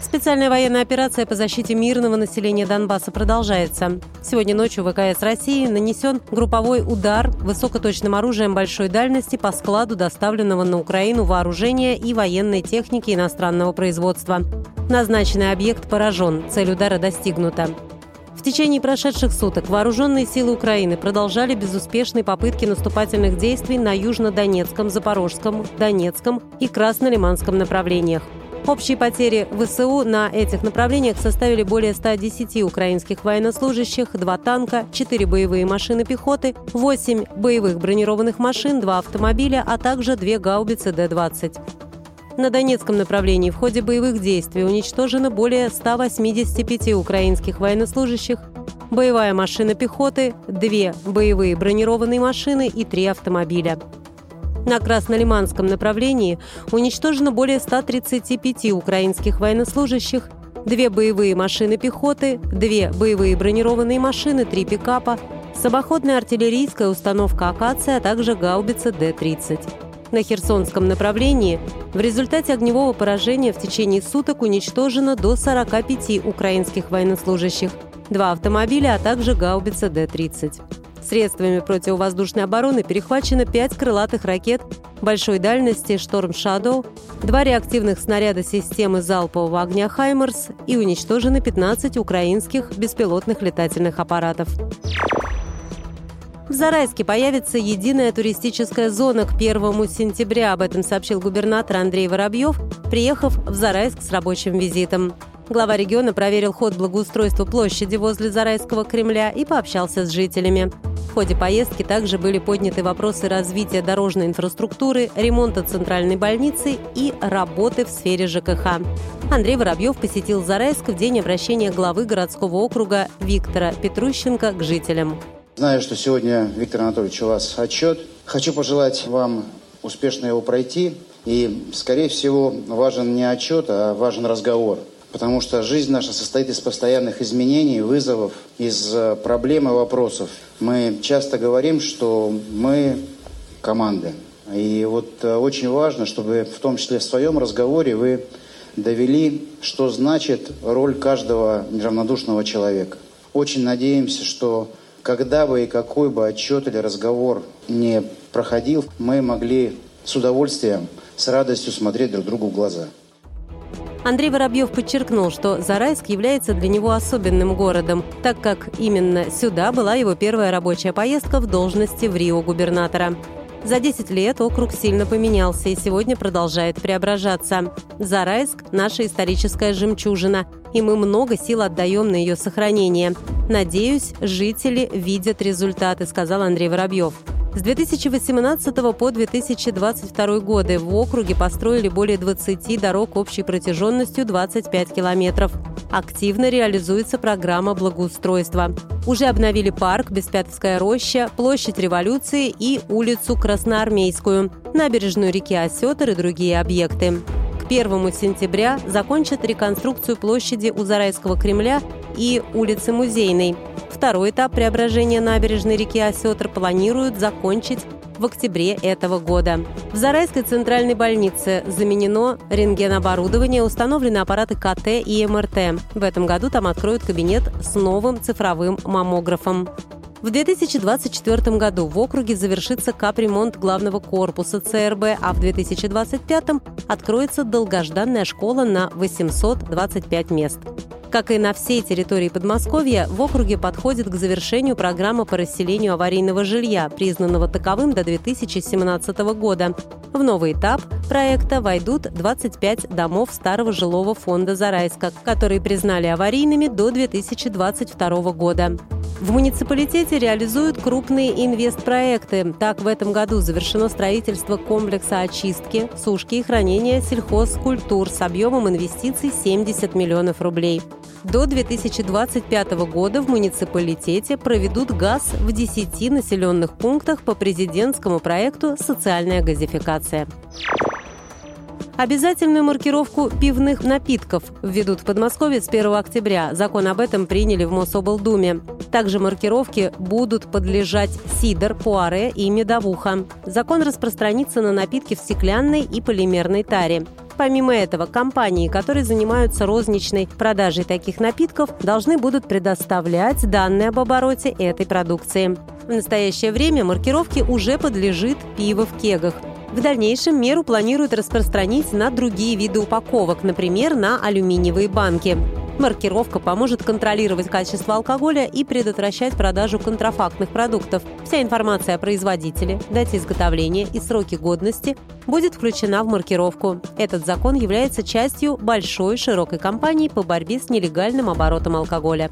Специальная военная операция по защите мирного населения Донбасса продолжается. Сегодня ночью ВКС России нанесен групповой удар высокоточным оружием большой дальности по складу доставленного на Украину вооружения и военной техники иностранного производства. Назначенный объект поражен, цель удара достигнута. В течение прошедших суток вооруженные силы Украины продолжали безуспешные попытки наступательных действий на Южно-Донецком, Запорожском, Донецком и Краснолиманском направлениях. Общие потери ВСУ на этих направлениях составили более 110 украинских военнослужащих, 2 танка, 4 боевые машины пехоты, 8 боевых бронированных машин, 2 автомобиля, а также 2 гаубицы Д-20. На Донецком направлении в ходе боевых действий уничтожено более 185 украинских военнослужащих, боевая машина пехоты, 2 боевые бронированные машины и 3 автомобиля. На Краснолиманском направлении уничтожено более 135 украинских военнослужащих, две боевые машины пехоты, две боевые бронированные машины, три пикапа, самоходная артиллерийская установка «Акация», а также гаубица Д-30. На Херсонском направлении в результате огневого поражения в течение суток уничтожено до 45 украинских военнослужащих, два автомобиля, а также гаубица Д-30. Средствами противовоздушной обороны перехвачено пять крылатых ракет большой дальности «Шторм Шадоу», два реактивных снаряда системы залпового огня «Хаймерс» и уничтожены 15 украинских беспилотных летательных аппаратов. В Зарайске появится единая туристическая зона к 1 сентября. Об этом сообщил губернатор Андрей Воробьев, приехав в Зарайск с рабочим визитом. Глава региона проверил ход благоустройства площади возле Зарайского Кремля и пообщался с жителями. В ходе поездки также были подняты вопросы развития дорожной инфраструктуры, ремонта центральной больницы и работы в сфере ЖКХ. Андрей Воробьев посетил Зарайск в день обращения главы городского округа Виктора Петрущенко к жителям. Знаю, что сегодня, Виктор Анатольевич, у вас отчет. Хочу пожелать вам успешно его пройти. И, скорее всего, важен не отчет, а важен разговор – потому что жизнь наша состоит из постоянных изменений, вызовов, из э, проблем и вопросов. Мы часто говорим, что мы команды. И вот э, очень важно, чтобы в том числе в своем разговоре вы довели, что значит роль каждого неравнодушного человека. Очень надеемся, что когда бы и какой бы отчет или разговор не проходил, мы могли с удовольствием, с радостью смотреть друг другу в глаза. Андрей Воробьев подчеркнул, что Зарайск является для него особенным городом, так как именно сюда была его первая рабочая поездка в должности в Рио губернатора. За 10 лет округ сильно поменялся и сегодня продолжает преображаться. Зарайск – наша историческая жемчужина, и мы много сил отдаем на ее сохранение. Надеюсь, жители видят результаты, сказал Андрей Воробьев. С 2018 по 2022 годы в округе построили более 20 дорог общей протяженностью 25 километров. Активно реализуется программа благоустройства. Уже обновили парк Беспятовская роща, площадь революции и улицу Красноармейскую, набережную реки Осетр и другие объекты. К 1 сентября закончат реконструкцию площади у Зарайского Кремля и улицы Музейной. Второй этап преображения набережной реки Осетр планируют закончить в октябре этого года. В Зарайской центральной больнице заменено рентгеноборудование, установлены аппараты КТ и МРТ. В этом году там откроют кабинет с новым цифровым маммографом. В 2024 году в округе завершится капремонт главного корпуса ЦРБ, а в 2025 откроется долгожданная школа на 825 мест. Как и на всей территории Подмосковья, в округе подходит к завершению программа по расселению аварийного жилья, признанного таковым до 2017 года. В новый этап проекта войдут 25 домов старого жилого фонда Зарайска, которые признали аварийными до 2022 года. В муниципалитете реализуют крупные инвестпроекты. Так, в этом году завершено строительство комплекса очистки, сушки и хранения сельхозкультур с объемом инвестиций 70 миллионов рублей. До 2025 года в муниципалитете проведут газ в 10 населенных пунктах по президентскому проекту «Социальная газификация». Обязательную маркировку пивных напитков введут в Подмосковье с 1 октября. Закон об этом приняли в Мособлдуме. Также маркировки будут подлежать сидр, пуаре и медовуха. Закон распространится на напитки в стеклянной и полимерной таре. Помимо этого, компании, которые занимаются розничной продажей таких напитков, должны будут предоставлять данные об обороте этой продукции. В настоящее время маркировке уже подлежит пиво в кегах. В дальнейшем меру планируют распространить на другие виды упаковок, например, на алюминиевые банки. Маркировка поможет контролировать качество алкоголя и предотвращать продажу контрафактных продуктов. Вся информация о производителе, дате изготовления и сроке годности будет включена в маркировку. Этот закон является частью большой широкой кампании по борьбе с нелегальным оборотом алкоголя.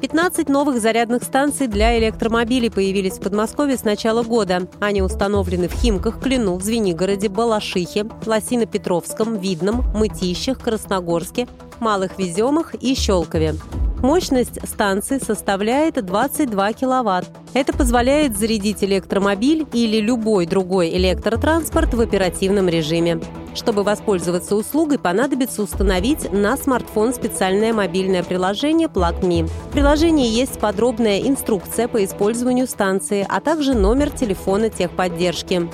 15 новых зарядных станций для электромобилей появились в Подмосковье с начала года. Они установлены в Химках, Клину, Звенигороде, Балашихе, Лосино-Петровском, Видном, Мытищах, Красногорске, Малых Веземах и Щелкове. Мощность станции составляет 22 киловатт. Это позволяет зарядить электромобиль или любой другой электротранспорт в оперативном режиме. Чтобы воспользоваться услугой, понадобится установить на смартфон специальное мобильное приложение PlugMe. В приложении есть подробная инструкция по использованию станции, а также номер телефона техподдержки.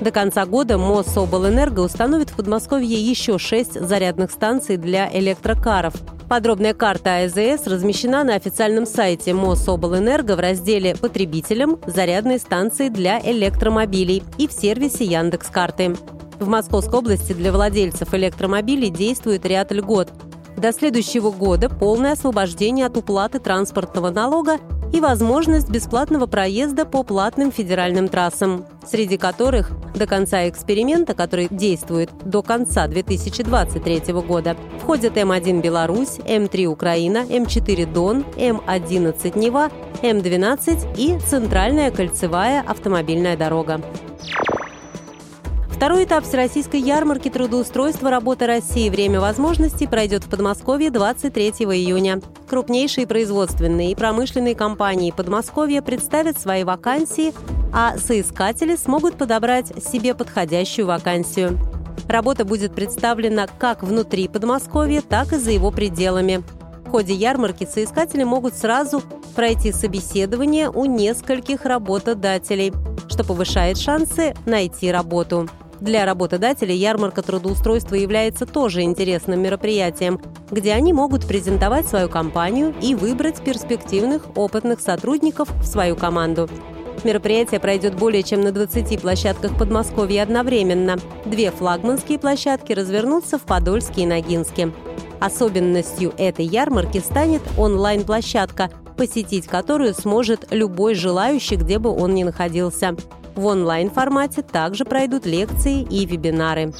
До конца года Мособлэнерго установит в Подмосковье еще шесть зарядных станций для электрокаров. Подробная карта АЭЗС размещена на официальном сайте Мособлэнерго в разделе «Потребителям. Зарядные станции для электромобилей» и в сервисе Яндекс.Карты. В Московской области для владельцев электромобилей действует ряд льгот. До следующего года полное освобождение от уплаты транспортного налога и возможность бесплатного проезда по платным федеральным трассам, среди которых до конца эксперимента, который действует до конца 2023 года, входят М1 Беларусь, М3 Украина, М4 Дон, М11 Нева, М12 и Центральная кольцевая автомобильная дорога. Второй этап Всероссийской ярмарки трудоустройства «Работа России. Время возможностей» пройдет в Подмосковье 23 июня. Крупнейшие производственные и промышленные компании Подмосковья представят свои вакансии, а соискатели смогут подобрать себе подходящую вакансию. Работа будет представлена как внутри Подмосковья, так и за его пределами. В ходе ярмарки соискатели могут сразу пройти собеседование у нескольких работодателей, что повышает шансы найти работу. Для работодателей ярмарка трудоустройства является тоже интересным мероприятием, где они могут презентовать свою компанию и выбрать перспективных опытных сотрудников в свою команду. Мероприятие пройдет более чем на 20 площадках Подмосковья одновременно. Две флагманские площадки развернутся в Подольске и Ногинске. Особенностью этой ярмарки станет онлайн-площадка, посетить которую сможет любой желающий, где бы он ни находился. В онлайн-формате также пройдут лекции и вебинары.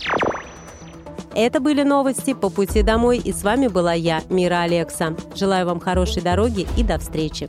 Это были новости по пути домой, и с вами была я, Мира Алекса. Желаю вам хорошей дороги и до встречи.